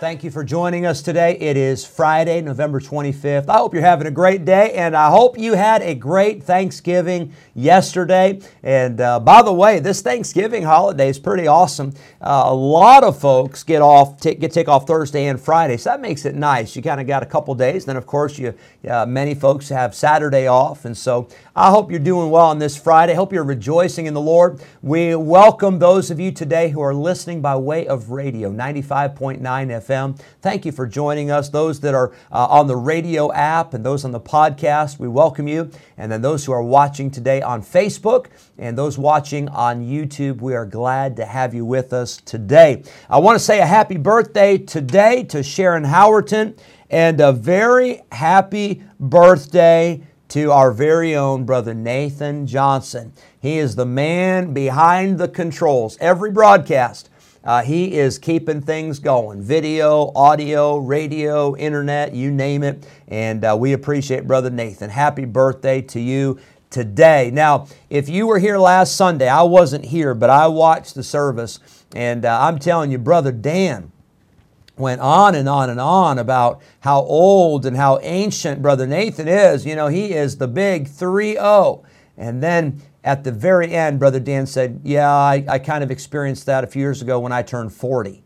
Thank you for joining us today. It is Friday, November 25th. I hope you're having a great day, and I hope you had a great Thanksgiving yesterday. And uh, by the way, this Thanksgiving holiday is pretty awesome. Uh, a lot of folks get off, t- get take off Thursday and Friday, so that makes it nice. You kind of got a couple days. Then, of course, you uh, many folks have Saturday off, and so I hope you're doing well on this Friday. I hope you're rejoicing in the Lord. We welcome those of you today who are listening by way of radio, 95.9 FM. FM. Thank you for joining us. Those that are uh, on the radio app and those on the podcast, we welcome you. And then those who are watching today on Facebook and those watching on YouTube, we are glad to have you with us today. I want to say a happy birthday today to Sharon Howerton and a very happy birthday to our very own brother Nathan Johnson. He is the man behind the controls. Every broadcast uh, he is keeping things going video, audio, radio, internet, you name it. And uh, we appreciate Brother Nathan. Happy birthday to you today. Now, if you were here last Sunday, I wasn't here, but I watched the service. And uh, I'm telling you, Brother Dan went on and on and on about how old and how ancient Brother Nathan is. You know, he is the big 3 0. And then at the very end, Brother Dan said, Yeah, I, I kind of experienced that a few years ago when I turned 40.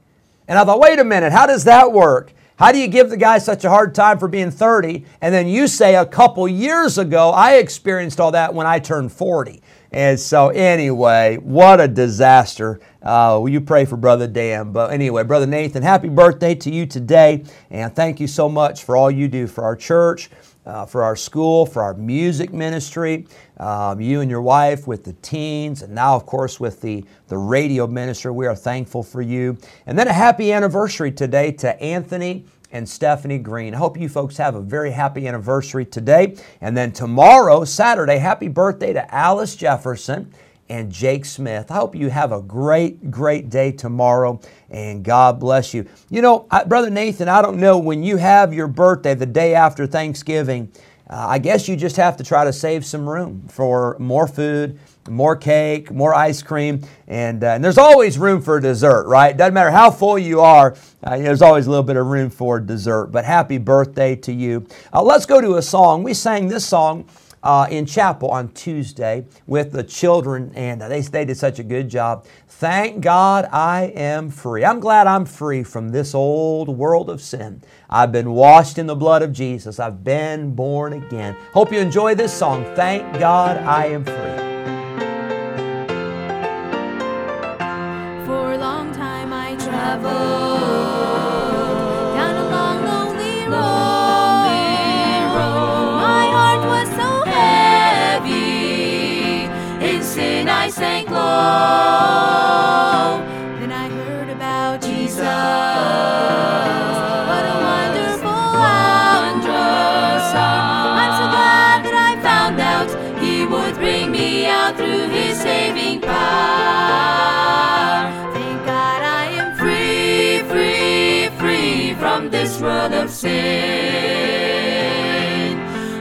And I thought, wait a minute, how does that work? How do you give the guy such a hard time for being 30? And then you say a couple years ago, I experienced all that when I turned 40. And so, anyway, what a disaster. Uh, you pray for Brother Dan? But anyway, Brother Nathan, happy birthday to you today. And thank you so much for all you do for our church uh, for our school, for our music ministry, um, you and your wife with the teens, and now, of course, with the, the radio ministry. We are thankful for you. And then a happy anniversary today to Anthony and Stephanie Green. I hope you folks have a very happy anniversary today. And then tomorrow, Saturday, happy birthday to Alice Jefferson and Jake Smith. I hope you have a great, great day tomorrow and God bless you. You know, I, Brother Nathan, I don't know when you have your birthday the day after Thanksgiving, uh, I guess you just have to try to save some room for more food, more cake, more ice cream, and, uh, and there's always room for dessert, right? Doesn't matter how full you are, uh, there's always a little bit of room for dessert. But happy birthday to you. Uh, let's go to a song. We sang this song uh, in chapel on Tuesday with the children, and they, they did such a good job. Thank God I am free. I'm glad I'm free from this old world of sin. I've been washed in the blood of Jesus. I've been born again. Hope you enjoy this song. Thank God I am free.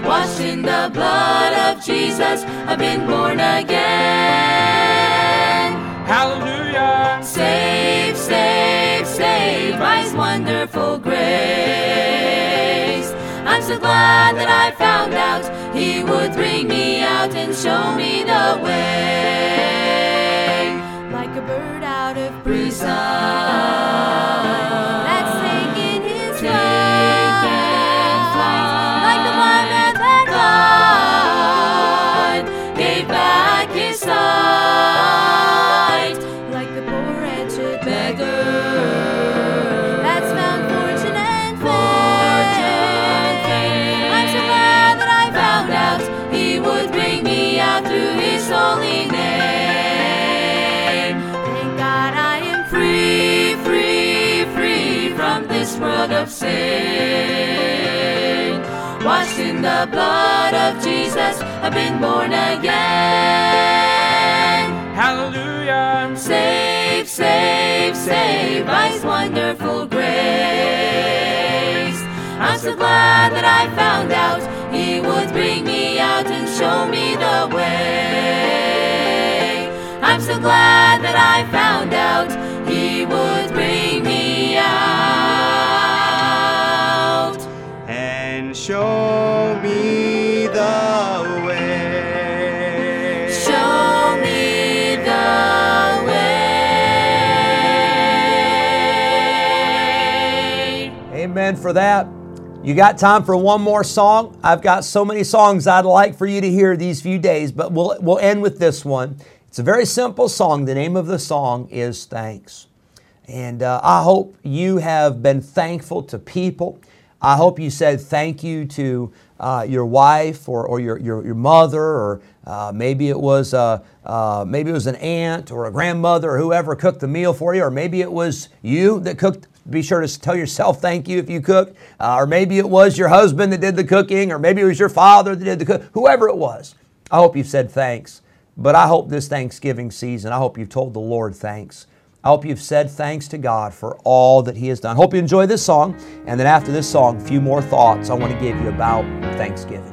Washed in the blood of Jesus, I've been born again. Hallelujah. Save, save, save by His wonderful grace. I'm so glad that I found out He would bring me out and show me the way. Like a bird out of prison of sin. Washed in the blood of Jesus, I've been born again. Hallelujah, I'm Save, save, save by His wonderful grace. I'm so glad that I found out He would bring me out and show me the way. I'm so glad that I found out Amen for that. You got time for one more song? I've got so many songs I'd like for you to hear these few days, but we'll, we'll end with this one. It's a very simple song. The name of the song is Thanks. And uh, I hope you have been thankful to people. I hope you said thank you to uh, your wife or, or your, your, your mother, or uh, maybe it was uh, uh, maybe it was an aunt or a grandmother or whoever cooked the meal for you, or maybe it was you that cooked. Be sure to tell yourself thank you if you cook, uh, or maybe it was your husband that did the cooking, or maybe it was your father that did the cook. Whoever it was, I hope you've said thanks. But I hope this Thanksgiving season, I hope you've told the Lord thanks. I hope you've said thanks to God for all that He has done. Hope you enjoy this song. And then after this song, a few more thoughts I want to give you about Thanksgiving.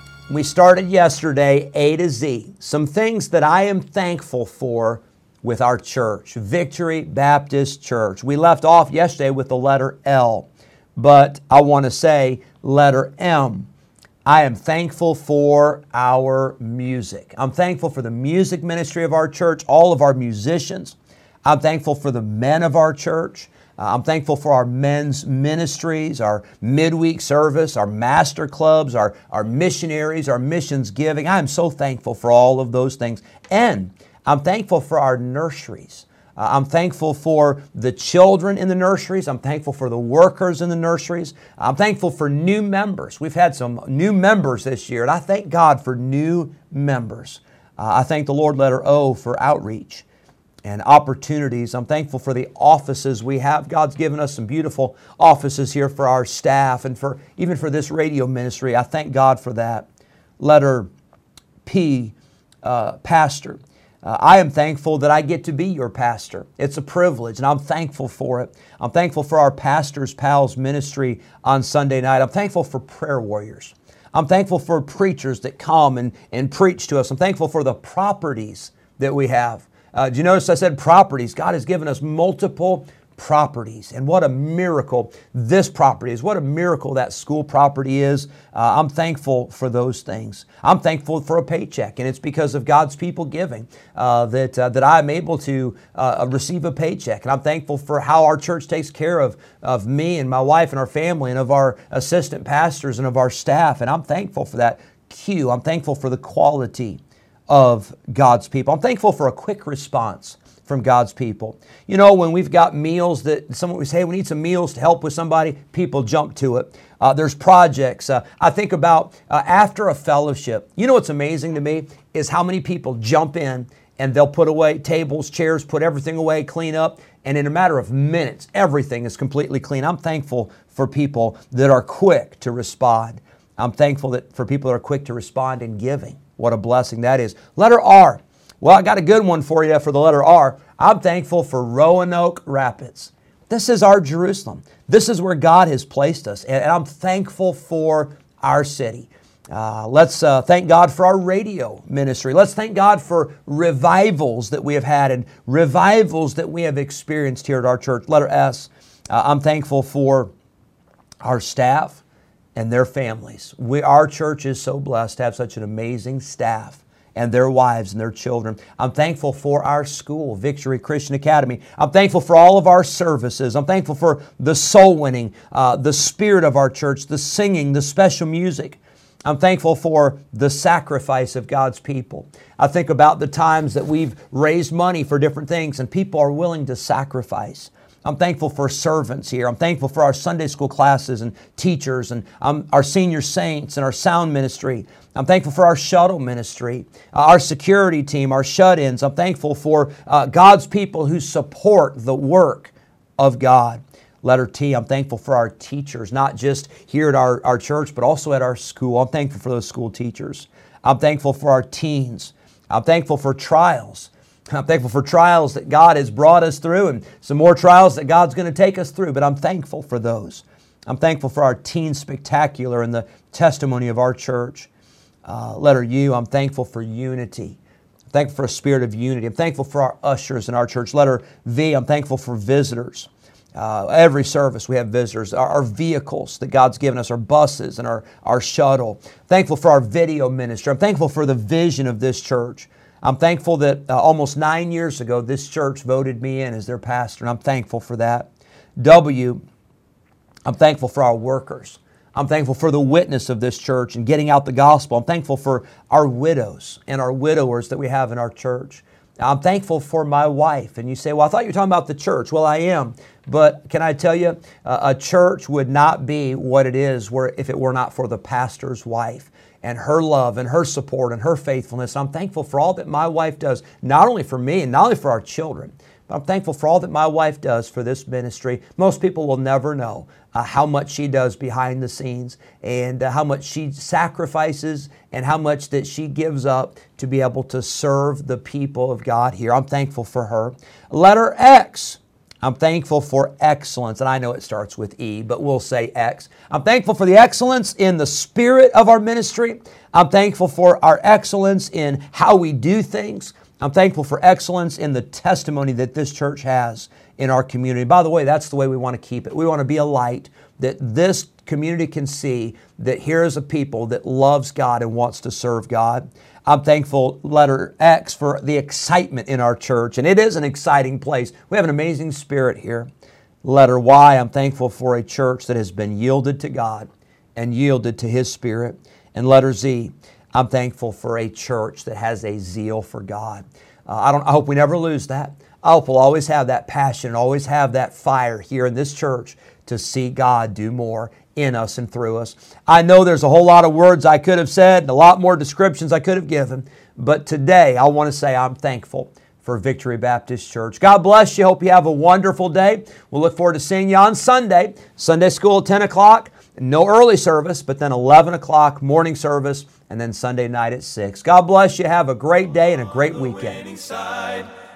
we started yesterday A to Z. Some things that I am thankful for with our church, Victory Baptist Church. We left off yesterday with the letter L, but I want to say letter M. I am thankful for our music. I'm thankful for the music ministry of our church, all of our musicians. I'm thankful for the men of our church. Uh, I'm thankful for our men's ministries, our midweek service, our master clubs, our, our missionaries, our missions giving. I am so thankful for all of those things. And I'm thankful for our nurseries. Uh, I'm thankful for the children in the nurseries. I'm thankful for the workers in the nurseries. I'm thankful for new members. We've had some new members this year, and I thank God for new members. Uh, I thank the Lord, letter O, for outreach and opportunities. I'm thankful for the offices we have. God's given us some beautiful offices here for our staff and for even for this radio ministry. I thank God for that. Letter P, uh, pastor. Uh, I am thankful that I get to be your pastor. It's a privilege, and I'm thankful for it. I'm thankful for our Pastors Pals ministry on Sunday night. I'm thankful for prayer warriors. I'm thankful for preachers that come and, and preach to us. I'm thankful for the properties that we have. Uh, do you notice I said properties? God has given us multiple properties. And what a miracle this property is. What a miracle that school property is. Uh, I'm thankful for those things. I'm thankful for a paycheck, and it's because of God's people giving uh, that, uh, that I'm able to uh, receive a paycheck. And I'm thankful for how our church takes care of, of me and my wife and our family and of our assistant pastors and of our staff. And I'm thankful for that cue. I'm thankful for the quality of God's people. I'm thankful for a quick response from God's people. You know, when we've got meals that someone we say, hey, we need some meals to help with somebody, people jump to it. Uh, there's projects. Uh, I think about uh, after a fellowship. You know what's amazing to me is how many people jump in and they'll put away tables, chairs, put everything away, clean up, and in a matter of minutes, everything is completely clean. I'm thankful for people that are quick to respond. I'm thankful that for people that are quick to respond in giving. What a blessing that is. Letter R. Well, I got a good one for you for the letter R. I'm thankful for Roanoke Rapids. This is our Jerusalem. This is where God has placed us, and I'm thankful for our city. Uh, let's uh, thank God for our radio ministry. Let's thank God for revivals that we have had and revivals that we have experienced here at our church. Letter S. am uh, thankful for our staff and their families. We, our church is so blessed to have such an amazing staff and their wives and their children. I'm thankful for our school, Victory Christian Academy. I'm thankful for all of our services. I'm thankful for the soul winning, uh, the spirit of our church, the singing, the special music. I'm thankful for the sacrifice of God's people. I think about the times that we've raised money for different things and people are willing to sacrifice. I'm thankful for servants here. I'm thankful for our Sunday school classes and teachers and um, our senior saints and our sound ministry. I'm thankful for our shuttle ministry, uh, our security team, our shut ins. I'm thankful for uh, God's people who support the work of God. Letter T, I'm thankful for our teachers, not just here at our, our church, but also at our school. I'm thankful for those school teachers. I'm thankful for our teens. I'm thankful for trials. I'm thankful for trials that God has brought us through and some more trials that God's going to take us through, but I'm thankful for those. I'm thankful for our teen spectacular and the testimony of our church. Uh, letter U, I'm thankful for unity. I'm thankful for a spirit of unity. I'm thankful for our ushers in our church. Letter V, I'm thankful for visitors. Uh, every service we have visitors. Our, our, vehicles that God's given us, our buses and our, our shuttle. Thankful for our video ministry. I'm thankful for the vision of this church. I'm thankful that uh, almost nine years ago, this church voted me in as their pastor, and I'm thankful for that. W, I'm thankful for our workers. I'm thankful for the witness of this church and getting out the gospel. I'm thankful for our widows and our widowers that we have in our church. I'm thankful for my wife. And you say, well, I thought you were talking about the church. Well, I am. But can I tell you, uh, a church would not be what it is where, if it were not for the pastor's wife and her love and her support and her faithfulness. I'm thankful for all that my wife does, not only for me and not only for our children, but I'm thankful for all that my wife does for this ministry. Most people will never know uh, how much she does behind the scenes and uh, how much she sacrifices and how much that she gives up to be able to serve the people of God here. I'm thankful for her. Letter X. I'm thankful for excellence, and I know it starts with E, but we'll say X. I'm thankful for the excellence in the spirit of our ministry. I'm thankful for our excellence in how we do things. I'm thankful for excellence in the testimony that this church has in our community. By the way, that's the way we want to keep it. We want to be a light that this community can see that here is a people that loves God and wants to serve God. I'm thankful, letter X, for the excitement in our church, and it is an exciting place. We have an amazing spirit here. Letter Y, I'm thankful for a church that has been yielded to God and yielded to His Spirit. And letter Z, I'm thankful for a church that has a zeal for God. Uh, I, don't, I hope we never lose that. I hope we'll always have that passion, always have that fire here in this church to see God do more in us and through us. I know there's a whole lot of words I could have said and a lot more descriptions I could have given, but today I want to say I'm thankful for Victory Baptist Church. God bless you. Hope you have a wonderful day. We'll look forward to seeing you on Sunday. Sunday school, at 10 o'clock. No early service, but then 11 o'clock morning service, and then Sunday night at 6. God bless you. Have a great day and a great weekend.